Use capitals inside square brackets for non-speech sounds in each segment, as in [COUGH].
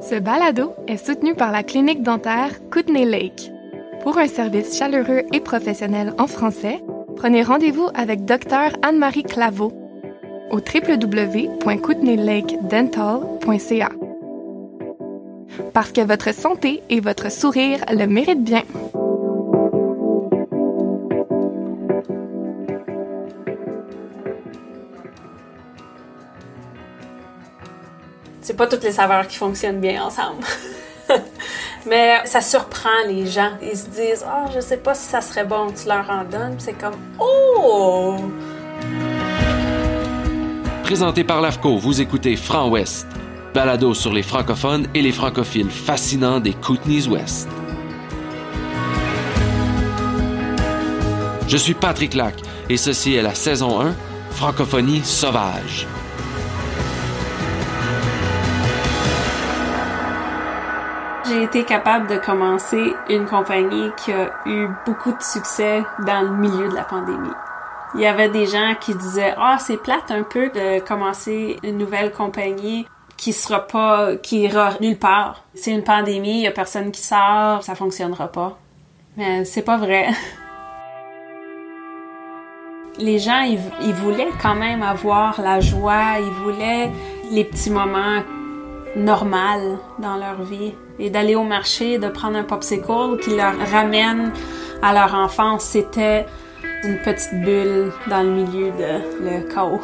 Ce balado est soutenu par la clinique dentaire Kootenay Lake. Pour un service chaleureux et professionnel en français, prenez rendez-vous avec Dr Anne-Marie Claveau au www.kootenaylakedental.ca. Parce que votre santé et votre sourire le méritent bien. Pas toutes les saveurs qui fonctionnent bien ensemble. [LAUGHS] Mais ça surprend les gens. Ils se disent Ah, oh, je sais pas si ça serait bon, tu leur en donnes. C'est comme Oh! Présenté par l'AFCO, vous écoutez Franc Ouest, balado sur les francophones et les francophiles fascinants des Kootenays Ouest. Je suis Patrick Lac et ceci est la saison 1, Francophonie sauvage. J'ai été capable de commencer une compagnie qui a eu beaucoup de succès dans le milieu de la pandémie. Il y avait des gens qui disaient ah c'est plate un peu de commencer une nouvelle compagnie qui sera pas qui ira nulle part. C'est une pandémie, il y a personne qui sort, ça fonctionnera pas. Mais c'est pas vrai. [LAUGHS] Les gens ils voulaient quand même avoir la joie, ils voulaient les petits moments normaux dans leur vie et d'aller au marché, de prendre un popsicle qui leur ramène à leur enfance, c'était une petite bulle dans le milieu de le chaos.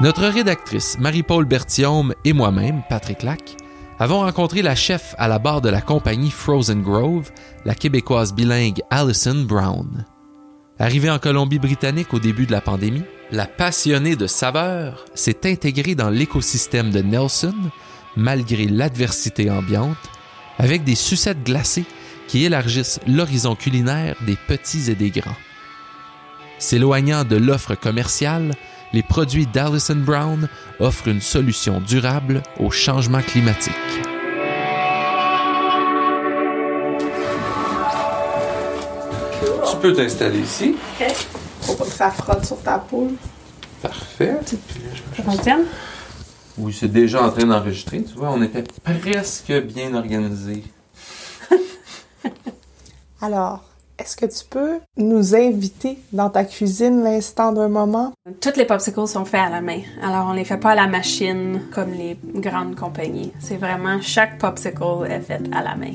Notre rédactrice Marie-Paul Berthiaume et moi-même, Patrick Lac, avons rencontré la chef à la barre de la compagnie Frozen Grove, la québécoise bilingue Alison Brown. Arrivée en Colombie-Britannique au début de la pandémie, la passionnée de saveurs s'est intégrée dans l'écosystème de Nelson malgré l'adversité ambiante, avec des sucettes glacées qui élargissent l'horizon culinaire des petits et des grands. S'éloignant de l'offre commerciale, les produits d'Allison Brown offrent une solution durable au changement climatique. Tu peux t'installer ici. OK. Faut pas que ça frotte sur ta peau. Parfait. Ça fonctionne? Oui, c'est déjà en train d'enregistrer. Tu vois, on était presque bien organisé. [LAUGHS] Alors, est-ce que tu peux nous inviter dans ta cuisine l'instant d'un moment? Toutes les popsicles sont faits à la main. Alors, on les fait pas à la machine comme les grandes compagnies. C'est vraiment chaque popsicle est fait à la main.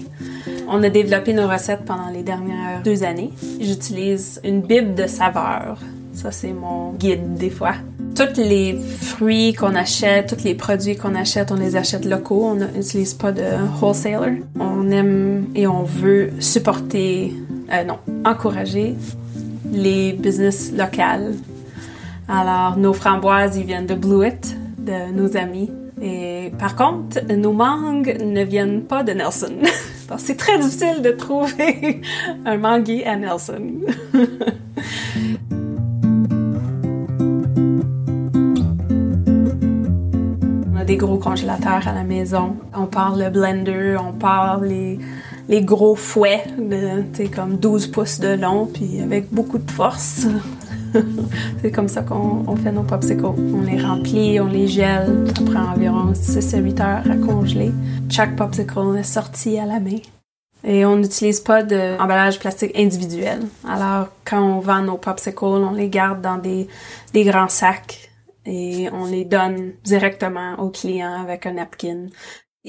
On a développé nos recettes pendant les dernières deux années. J'utilise une bible de saveurs. Ça, c'est mon guide des fois. Tous les fruits qu'on achète, tous les produits qu'on achète, on les achète locaux. On n'utilise pas de wholesaler. On aime et on veut supporter, euh, non, encourager les business locales. Alors, nos framboises, ils viennent de Blewett, de nos amis. Et par contre, nos mangues ne viennent pas de Nelson. [LAUGHS] C'est très difficile de trouver [LAUGHS] un manguier à Nelson. [LAUGHS] On a des gros congélateurs à la maison. On parle le blender, on parle les, les gros fouets de, comme 12 pouces de long, puis avec beaucoup de force. [LAUGHS] c'est comme ça qu'on on fait nos popsicles. On les remplit, on les gèle. Ça prend environ 6 à 8 heures à congeler. Chaque popsicle est sorti à la main. Et on n'utilise pas d'emballage plastique individuel. Alors, quand on vend nos popsicles, on les garde dans des, des grands sacs et on les donne directement aux clients avec un napkin.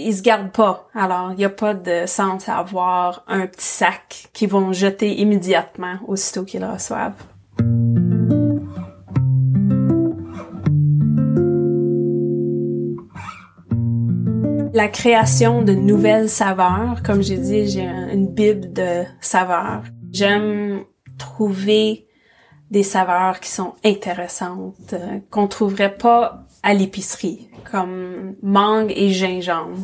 Ils se gardent pas. Alors, il n'y a pas de sens à avoir un petit sac qu'ils vont jeter immédiatement aussitôt qu'ils le reçoivent. La création de nouvelles saveurs, comme j'ai dit, j'ai une bible de saveurs. J'aime trouver des saveurs qui sont intéressantes, euh, qu'on trouverait pas à l'épicerie, comme mangue et gingembre,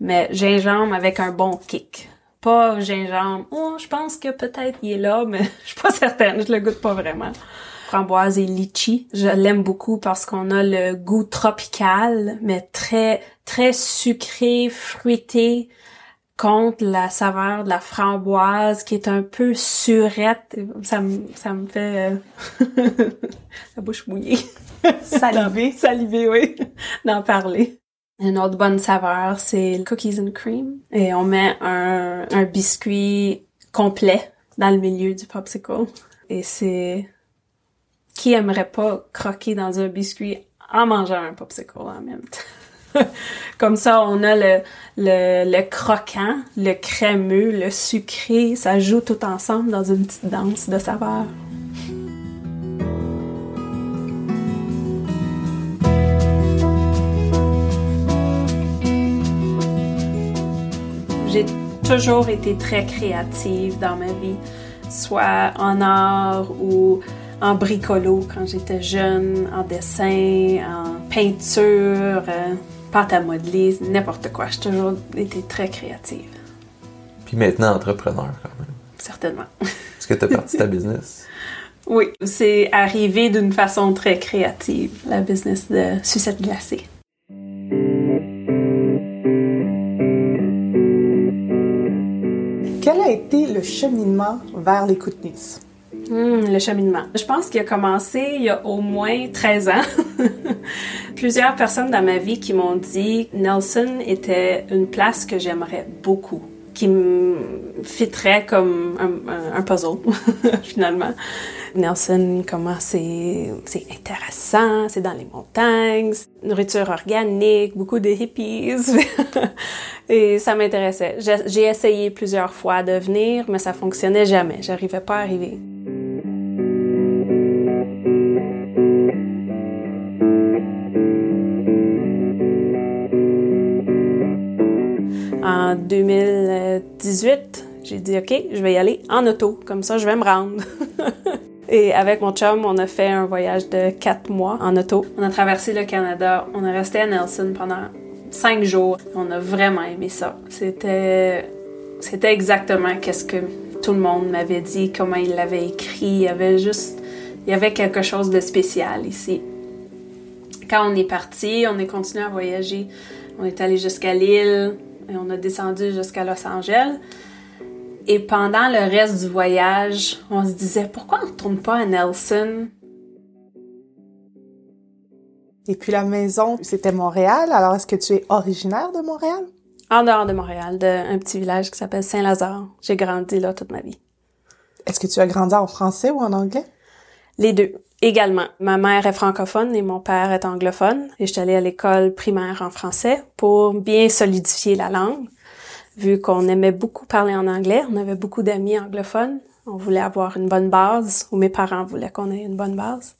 mais gingembre avec un bon kick. Pas gingembre, oh, je pense que peut-être il est là, mais [LAUGHS] je suis pas certaine, je le goûte pas vraiment. Framboise et litchi, je l'aime beaucoup parce qu'on a le goût tropical, mais très, très sucré, fruité, contre la saveur de la framboise qui est un peu surette. Ça me, ça me fait euh, [LAUGHS] la bouche mouillée. Salivé. [LAUGHS] Salivé, oui, d'en parler. Une autre bonne saveur, c'est le cookies and cream. Et on met un, un biscuit complet dans le milieu du popsicle. Et c'est... Qui aimerait pas croquer dans un biscuit en mangeant un popsicle en même temps? [LAUGHS] Comme ça, on a le, le, le croquant, le crémeux, le sucré. Ça joue tout ensemble dans une petite danse de saveurs. J'ai toujours été très créative dans ma vie, soit en art ou en bricolo quand j'étais jeune, en dessin, en peinture, euh, pâte à modeler, n'importe quoi. J'ai toujours été très créative, Puis maintenant, entrepreneur quand même. certainement. Est-ce que tu as parti ta business? [LAUGHS] Oui, c'est arrivé d'une façon très créative, la business de sucette glacée. Quel a été le cheminement vers les Kootenays? Hmm, le cheminement. Je pense qu'il a commencé il y a au moins 13 ans. [LAUGHS] Plusieurs personnes dans ma vie qui m'ont dit Nelson était une place que j'aimerais beaucoup, qui me fitterait comme un, puzzle, [LAUGHS] finalement. Nelson, comment c'est c'est intéressant, c'est dans les montagnes, nourriture organique, beaucoup de hippies. [LAUGHS] Et ça m'intéressait. J'ai j'ai essayé plusieurs fois de venir, mais ça fonctionnait jamais. J'arrivais pas à arriver. 2018, j'ai dit OK, je vais y aller en auto, comme ça je vais me rendre. [LAUGHS] Et avec mon chum, on a fait un voyage de quatre mois en auto. On a traversé le Canada, on est resté à Nelson pendant cinq jours. On a vraiment aimé ça. C'était, exactement qu'est-ce que tout le monde m'avait dit, comment il l'avait écrit. Il y avait juste, il y avait quelque chose de spécial ici. Quand on est parti, on est continué à voyager. On est allé jusqu'à Lille et on a descendu jusqu'à Los Angeles. Et pendant le reste du voyage, on se disait pourquoi on ne retourne pas à Nelson? Et puis la maison, c'était Montréal. Alors, est-ce que tu es originaire de Montréal? en dehors de Montréal, d'un petit village qui s'appelle Saint-Lazare. J'ai grandi là toute ma vie. Est-ce que tu as grandi en français ou en anglais? Les deux. Également. Ma mère est francophone et mon père est anglophone. Et je suis allée à l'école primaire en français pour bien solidifier la langue. Vu qu'on aimait beaucoup parler en anglais, on avait beaucoup d'amis anglophones. On voulait avoir une bonne base, ou mes parents voulaient qu'on ait une bonne base.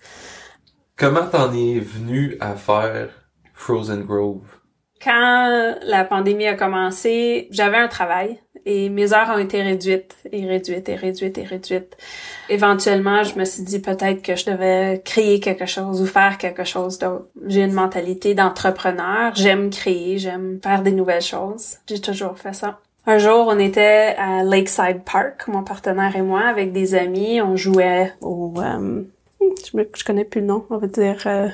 Comment t'en es venu à faire Frozen Grove? Quand la pandémie a commencé, j'avais un travail et mes heures ont été réduites et réduites et réduites et réduites. Éventuellement, je me suis dit peut-être que je devais créer quelque chose ou faire quelque chose d'autre. J'ai une mentalité d'entrepreneur. J'aime créer, j'aime faire des nouvelles choses. J'ai toujours fait ça. Un jour, on était à Lakeside Park, mon partenaire et moi, avec des amis. On jouait au... euh, je, me, je connais plus le nom, on va dire... euh,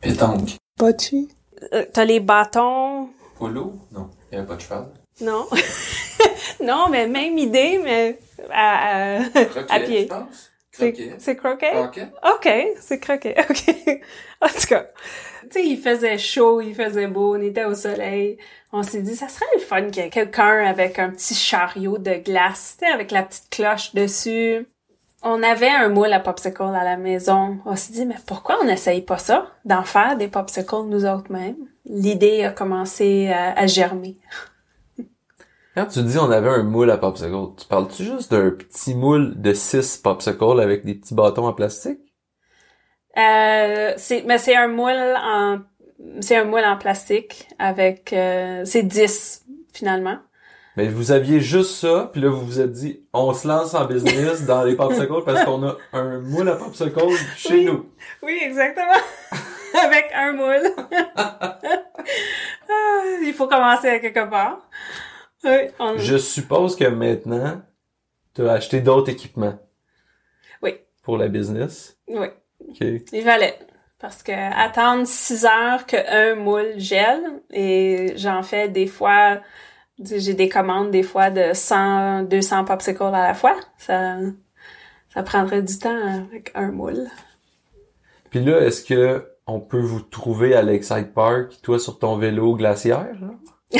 Pétanque. Bocce? euh, T'as les bâtons, Polo? Non, il n'y avait pas de cheval. Non. [LAUGHS] non, mais même idée, mais à, à, à pied. je pense. C'est Croquet. c'est croquet? Croquet. OK, c'est croquet. [LAUGHS] OK. En tout cas, tu sais, il faisait chaud, il faisait beau, on était au soleil. On s'est dit, ça serait le fun qu'il y ait quelqu'un avec un petit chariot de glace, tu sais, avec la petite cloche dessus. On avait un moule à popsicle à la maison. On s'est dit, mais pourquoi on n'essaye pas ça, d'en faire des popsicles nous autres mêmes? L'idée a commencé à, à germer. Quand tu dis on avait un moule à popsicle, tu parles-tu juste d'un petit moule de 6 popsicles avec des petits bâtons en plastique? Euh, c'est, mais c'est un moule en, c'est un moule en plastique avec, euh, c'est 10 finalement. Mais vous aviez juste ça, puis là vous vous êtes dit, on se lance en business dans les popsicles parce qu'on a un moule à popsicle chez Oui. nous. Oui, exactement. [LAUGHS] avec un moule. [LAUGHS] Ah, Il faut commencer à quelque part. Oui, on- Je suppose que maintenant, tu as acheté d'autres équipements. Oui. Pour la business? oui, OK. il fallait. Parce que attendre 6 heures qu'un moule gèle, et j'en fais des fois J'ai des commandes des fois de 100, 200 popsicles à la fois. Ça, ça prendrait du temps avec un moule. Puis là, est-ce que on peut vous trouver à Lakeside Park, toi sur ton vélo glaciaire? Là? [LAUGHS]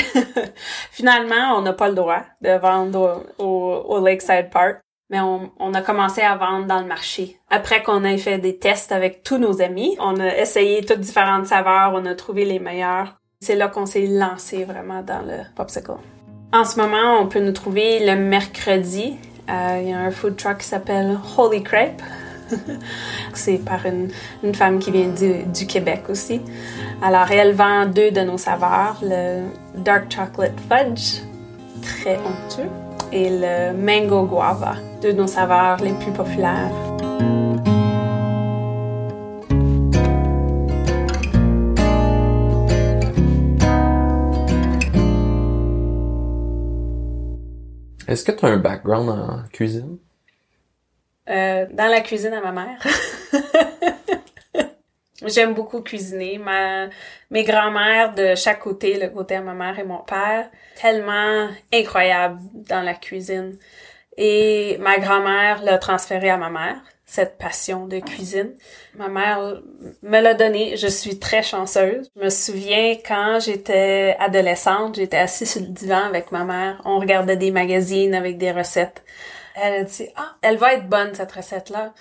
Finalement, on n'a pas le droit de vendre au, Lakeside Park, mais on, on, a commencé à vendre dans le marché. Après qu'on ait fait des tests avec tous nos amis, on a essayé toutes différentes saveurs, on a trouvé les meilleures. C'est là qu'on s'est lancé vraiment dans le popsicle. En ce moment, on peut nous trouver le mercredi. Euh, il y a un food truck qui s'appelle Holy Crepe. [LAUGHS] c'est par une, femme qui vient du, du, Québec aussi. Alors, elle vend deux de nos saveurs, le Dark Chocolate Fudge, très onctueux, et le Mango Guava, deux de nos saveurs les plus populaires. Est-ce que tu as un background en cuisine? Euh, dans la cuisine à ma mère. [LAUGHS] J'aime beaucoup cuisiner. Ma, mes grands-mères de chaque côté, le côté à ma mère et mon père, tellement incroyable dans la cuisine. Et ma grand-mère l'a transféré à ma mère, cette passion de cuisine. Ma mère me l'a donné. Je suis très chanceuse. Je me souviens quand j'étais adolescente, j'étais assise sur le divan avec ma mère. On regardait des magazines avec des recettes. Elle a dit, ah, elle va être bonne, cette recette-là.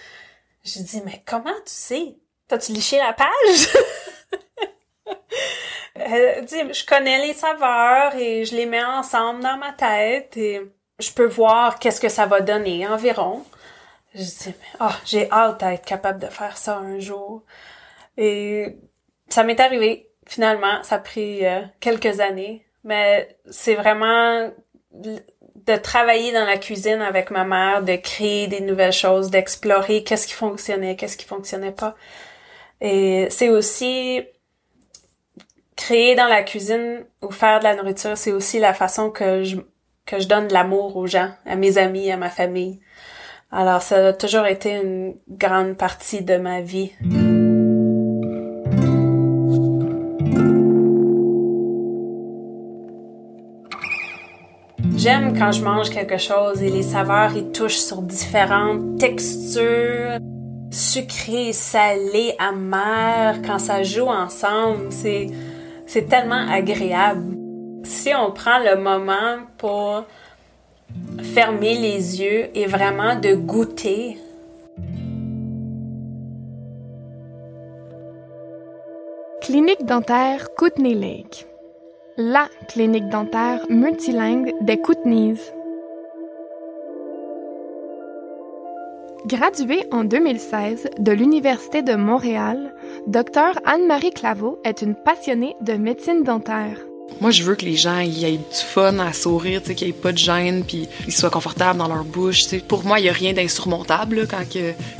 J'ai dit, mais comment tu sais? T'as-tu liché la page? [LAUGHS] elle dit, je connais les saveurs et je les mets ensemble dans ma tête et je peux voir qu'est-ce que ça va donner environ. Je dis, oh, j'ai hâte d'être capable de faire ça un jour. Et ça m'est arrivé, finalement. Ça a pris euh, quelques années. Mais c'est vraiment de travailler dans la cuisine avec ma mère, de créer des nouvelles choses, d'explorer qu'est-ce qui fonctionnait, qu'est-ce qui fonctionnait pas. Et c'est aussi créer dans la cuisine ou faire de la nourriture, c'est aussi la façon que je que je donne de l'amour aux gens, à mes amis, à ma famille. Alors ça a toujours été une grande partie de ma vie. J'aime quand je mange quelque chose et les saveurs ils touchent sur différentes textures, sucrées, salées, amères, quand ça joue ensemble, c'est c'est tellement agréable. Si on prend le moment pour fermer les yeux et vraiment de goûter Clinique dentaire Kootenay Lake la clinique dentaire multilingue des Kootenays. Graduée en 2016 de l'Université de Montréal, Dr Anne-Marie Claveau est une passionnée de médecine dentaire. Moi, je veux que les gens aient du fun à sourire, qu'il n'y ait pas de gêne, puis qu'ils soient confortables dans leur bouche. Pour moi, il n'y a rien d'insurmontable. Quand,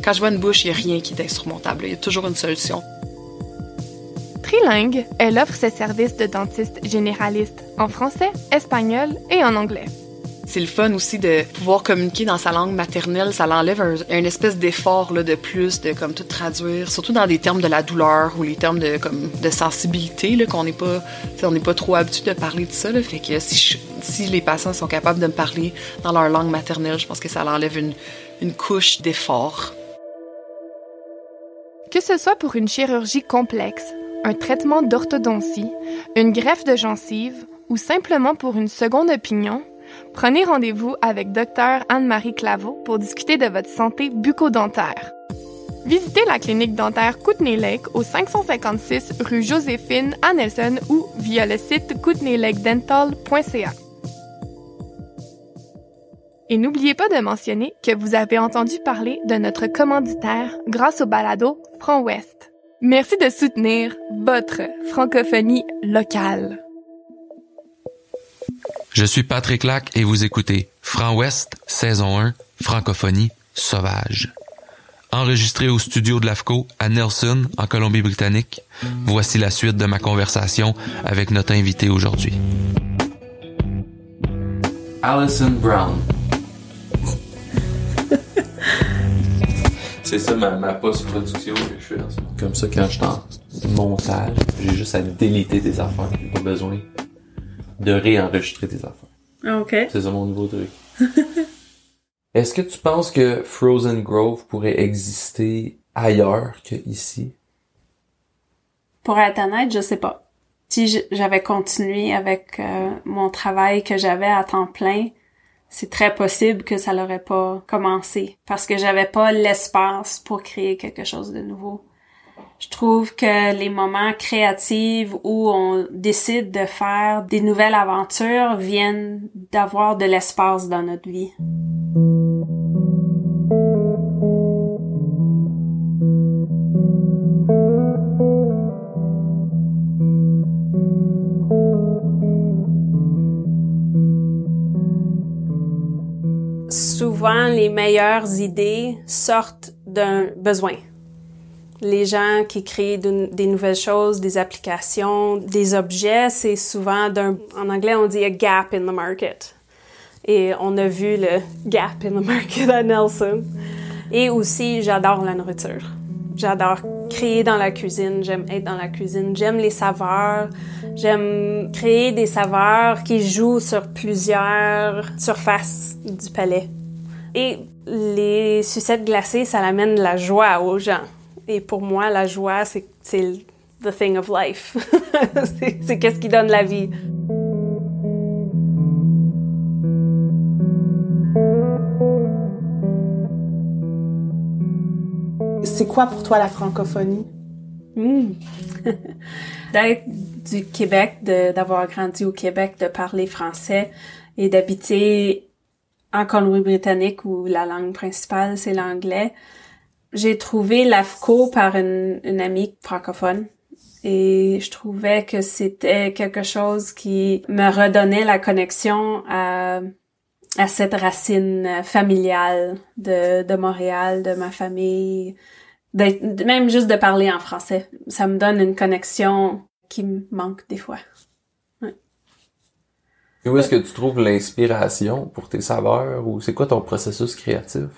quand je vois une bouche, il n'y a rien qui est insurmontable. Il y a toujours une solution. Trilingue, elle offre ses services de dentiste généraliste en français, espagnol et en anglais. C'est le fun aussi de pouvoir communiquer dans sa langue maternelle. Ça l'enlève un, espèce d'effort de plus de comme tout traduire, surtout dans des termes de la douleur ou les termes de comme de sensibilité là qu'on n'est pas, on n'est pas trop habitué de parler de ça. Là, fait que si, si les patients sont capables de me parler dans leur langue maternelle, je pense que ça l'enlève une, une couche d'effort. Que ce soit pour une chirurgie complexe un traitement d'orthodontie, une greffe de gencive ou simplement pour une seconde opinion, prenez rendez-vous avec Dr Anne-Marie Claveau pour discuter de votre santé bucco-dentaire. Visitez la clinique dentaire Kootenay Lake au 556 rue Joséphine à Nelson ou via le site kootenaylakedental.ca. Et n'oubliez pas de mentionner que vous avez entendu parler de notre commanditaire grâce au balado Front Ouest. Merci de soutenir votre francophonie locale. Je suis Patrick Lac et vous écoutez Franc Ouest, saison 1, francophonie sauvage. Enregistré au studio de l'AFCO à Nelson, en Colombie-Britannique, voici la suite de ma conversation avec notre invité aujourd'hui. Alison Brown. C'est ça ma, ma post-production que je fais. Comme ça, quand je suis en montage, j'ai juste à déliter des affaires. J'ai pas besoin de réenregistrer tes affaires. Ah, OK. C'est ça mon nouveau truc. [LAUGHS] Est-ce que tu penses que Frozen Grove pourrait exister ailleurs que ici? Pour être honnête, je sais pas. Si j'avais continué avec euh, mon travail que j'avais à temps plein, c'est très possible que ça l'aurait pas commencé parce que j'avais pas l'espace pour créer quelque chose de nouveau. Je trouve que les moments créatifs où on décide de faire des nouvelles aventures viennent d'avoir de l'espace dans notre vie. Souvent, les meilleures idées sortent d'un besoin. Les gens qui créent de- des nouvelles choses, des applications, des objets, c'est souvent d'un, en anglais on dit a gap in the market. Et on a vu le gap in the market à Nelson. Et aussi, j'adore la nourriture. J'adore créer dans la cuisine, j'aime être dans la cuisine, j'aime les saveurs, j'aime créer des saveurs qui jouent sur plusieurs surfaces du palais. Et les sucettes glacées, ça amène la joie aux gens. Et pour moi, la joie, c'est c'est the thing of life. [LAUGHS] c'est qu'est-ce qui donne la vie. C'est quoi pour toi la francophonie? Hmm. [LAUGHS] D'être du Québec, d'avoir grandi au Québec, de parler français et d'habiter en Colombie-Britannique où la langue principale c'est l'anglais. J'ai trouvé l'AFCO par une, amie francophone et je trouvais que c'était quelque chose qui me redonnait la connexion à, à cette racine familiale de, de Montréal, de ma famille, même juste de parler en français. Ça me donne une connexion qui me manque des fois. Et où est-ce que tu trouves l'inspiration pour tes saveurs ou c'est quoi ton processus créatif?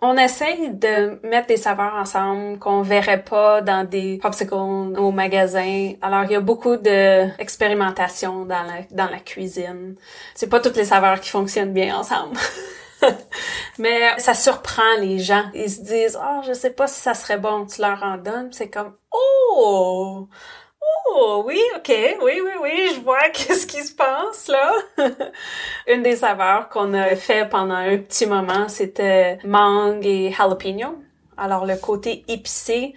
On essaye de mettre des saveurs ensemble qu'on verrait pas dans des popsicles au magasin. Alors, il y a beaucoup de expérimentation dans la, dans la cuisine. C'est pas toutes les saveurs qui fonctionnent bien ensemble. [LAUGHS] Mais ça surprend les gens. Ils se disent, oh, je sais pas si ça serait bon. Tu leur en donnes. C'est comme, oh! Oh, oui, ok, oui, oui, oui, je vois [LAUGHS] qu'est-ce qui se passe là. [LAUGHS] Une des saveurs qu'on a fait pendant un petit moment, c'était mangue et jalapeno. Alors le côté épicé,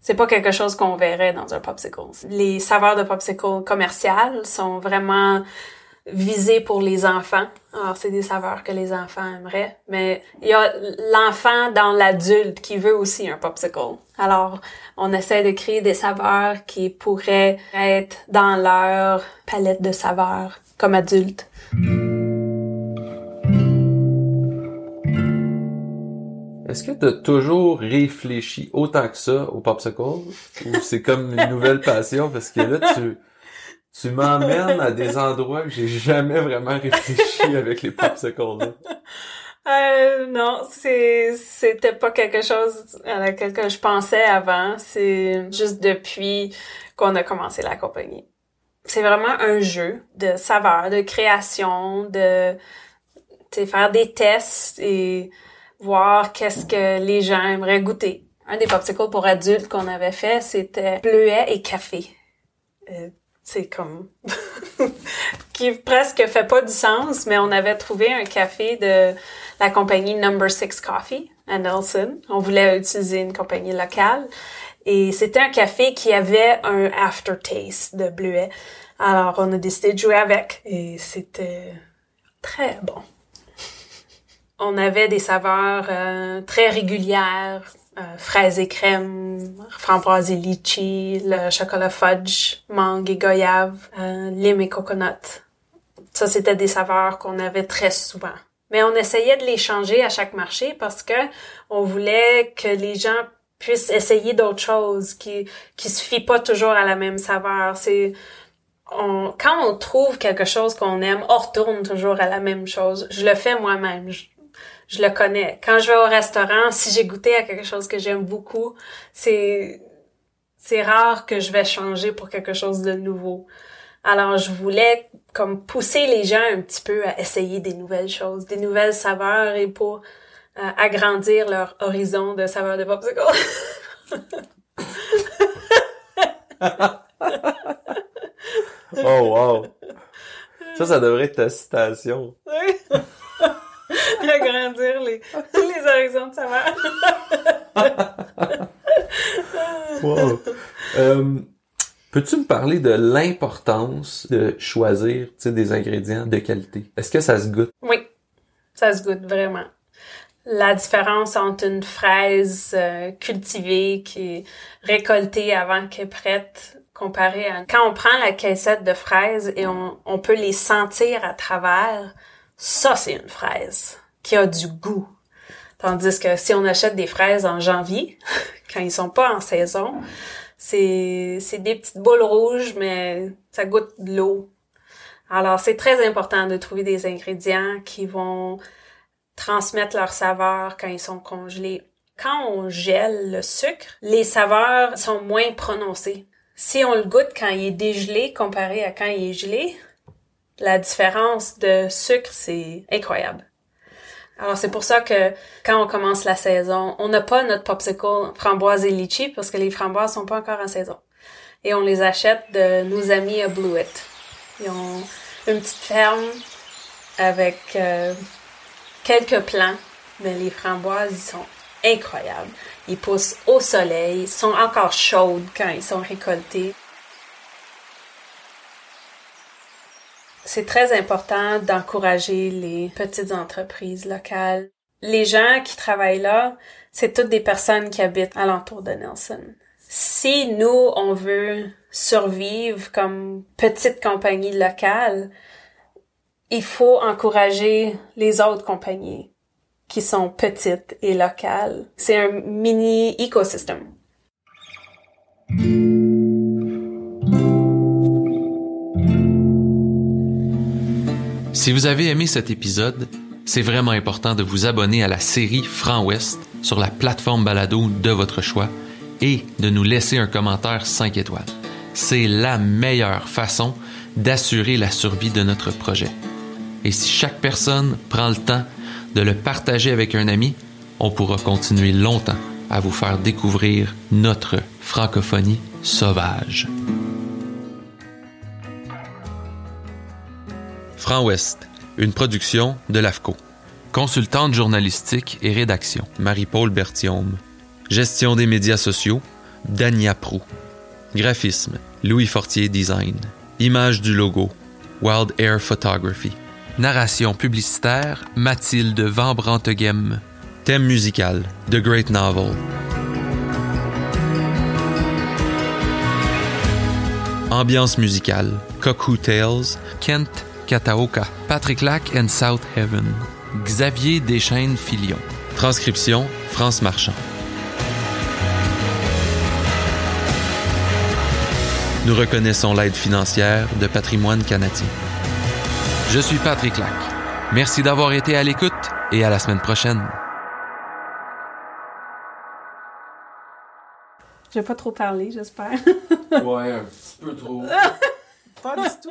c'est pas quelque chose qu'on verrait dans un popsicle. Les saveurs de popsicle commerciales sont vraiment visées pour les enfants. Alors c'est des saveurs que les enfants aimeraient, mais il y a l'enfant dans l'adulte qui veut aussi un popsicle. Alors on essaie de créer des saveurs qui pourraient être dans leur palette de saveurs comme adultes. Est-ce que t'as toujours réfléchi autant que ça au popsicle? Ou c'est comme une nouvelle passion? Parce que là, tu, tu m'emmènes à des endroits que j'ai jamais vraiment réfléchi avec les popsicles. [LAUGHS] Euh, non, c'est c'était pas quelque chose à laquelle que je pensais avant. C'est juste depuis qu'on a commencé la compagnie. C'est vraiment un jeu de saveurs, de création, de faire des tests et voir qu'est-ce que les gens aimeraient goûter. Un des popsicles pour adultes qu'on avait fait, c'était bleuet et café. Euh, c'est comme [LAUGHS] qui presque fait pas du sens, mais on avait trouvé un café de la compagnie Number Six Coffee à Nelson. On voulait utiliser une compagnie locale et c'était un café qui avait un aftertaste de bleuet. Alors on a décidé de jouer avec et c'était très bon. [LAUGHS] On avait des saveurs euh, très régulières, euh, fraises et crème, framboise et litchi, le chocolat fudge, mangue et goyave, euh, lime et coconut. Ça, c'était des saveurs qu'on avait très souvent. Mais on essayait de les changer à chaque marché parce que on voulait que les gens puissent essayer d'autres choses qui qui se fient pas toujours à la même saveur. C'est on, quand on trouve quelque chose qu'on aime, on retourne toujours à la même chose. Je le fais moi-même. Je le connais. Quand je vais au restaurant, si j'ai goûté à quelque chose que j'aime beaucoup, c'est c'est rare que je vais changer pour quelque chose de nouveau. Alors, je voulais comme pousser les gens un petit peu à essayer des nouvelles choses, des nouvelles saveurs et pour euh, agrandir leur horizon de saveurs de popsicle. [LAUGHS] Oh, wow! Ça, ça devrait être ta citation. Oui. [LAUGHS] [LAUGHS] agrandir les, les horizons de saveurs. [LAUGHS] Wow! Euh, Peux-tu me parler de l'importance de choisir des ingrédients de qualité? Est-ce que ça se goûte? Oui, ça se goûte vraiment. La différence entre une fraise euh, cultivée qui est récoltée avant qu'elle est prête comparée à quand on prend la caissette de fraises et on, on peut les sentir à travers, ça c'est une fraise qui a du goût. Tandis que si on achète des fraises en janvier, [LAUGHS] quand ils sont pas en saison, c'est c'est des petites boules rouges mais ça goûte de l'eau. Alors c'est très important de trouver des ingrédients qui vont transmettre leur saveur quand ils sont congelés. Quand on gèle le sucre, les saveurs sont moins prononcées. Si on le goûte quand il est dégelé comparé à quand il est gelé, la différence de sucre, c'est incroyable. Alors c'est pour ça que quand on commence la saison, on n'a pas notre popsicle framboise et litchi parce que les framboises sont pas encore en saison. Et on les achète de nos amis à Blewett. Ils ont une petite ferme avec euh, quelques plants, mais les framboises, ils sont incroyables. Ils poussent au soleil, sont encore chaudes quand ils sont récoltés. C'est très important d'encourager les petites entreprises locales. Les gens qui travaillent là, c'est toutes des personnes qui habitent alentour de Nelson. Si nous, on veut survivre comme petite compagnie locale, il faut encourager les autres compagnies qui sont petites et locales. C'est un mini écosystème. Si vous avez aimé cet épisode, c'est vraiment important de vous abonner à la série Franc Ouest sur la plateforme balado de votre choix et de nous laisser un commentaire 5 étoiles. C'est la meilleure façon d'assurer la survie de notre projet. Et si chaque personne prend le temps de le partager avec un ami, on pourra continuer longtemps à vous faire découvrir notre francophonie sauvage. Franc Ouest, une production de l'AFCO. Consultante journalistique et rédaction, Marie-Paul Berthiaume. Gestion des médias sociaux, Dania Prou. Graphisme, Louis Fortier Design. Image du logo, Wild Air Photography. Narration publicitaire, Mathilde Van Branteghem. Thème musical, The Great Novel. Ambiance musicale, Cuckoo Tales, Kent Kataoka, Patrick Lac and South Heaven, Xavier Deschaines Filion. Transcription, France Marchand. Nous reconnaissons l'aide financière de Patrimoine canadien. Je suis Patrick Lac. Merci d'avoir été à l'écoute et à la semaine prochaine. Je vais pas trop parler, j'espère. Ouais, un petit peu trop. [LAUGHS] Pas du tout.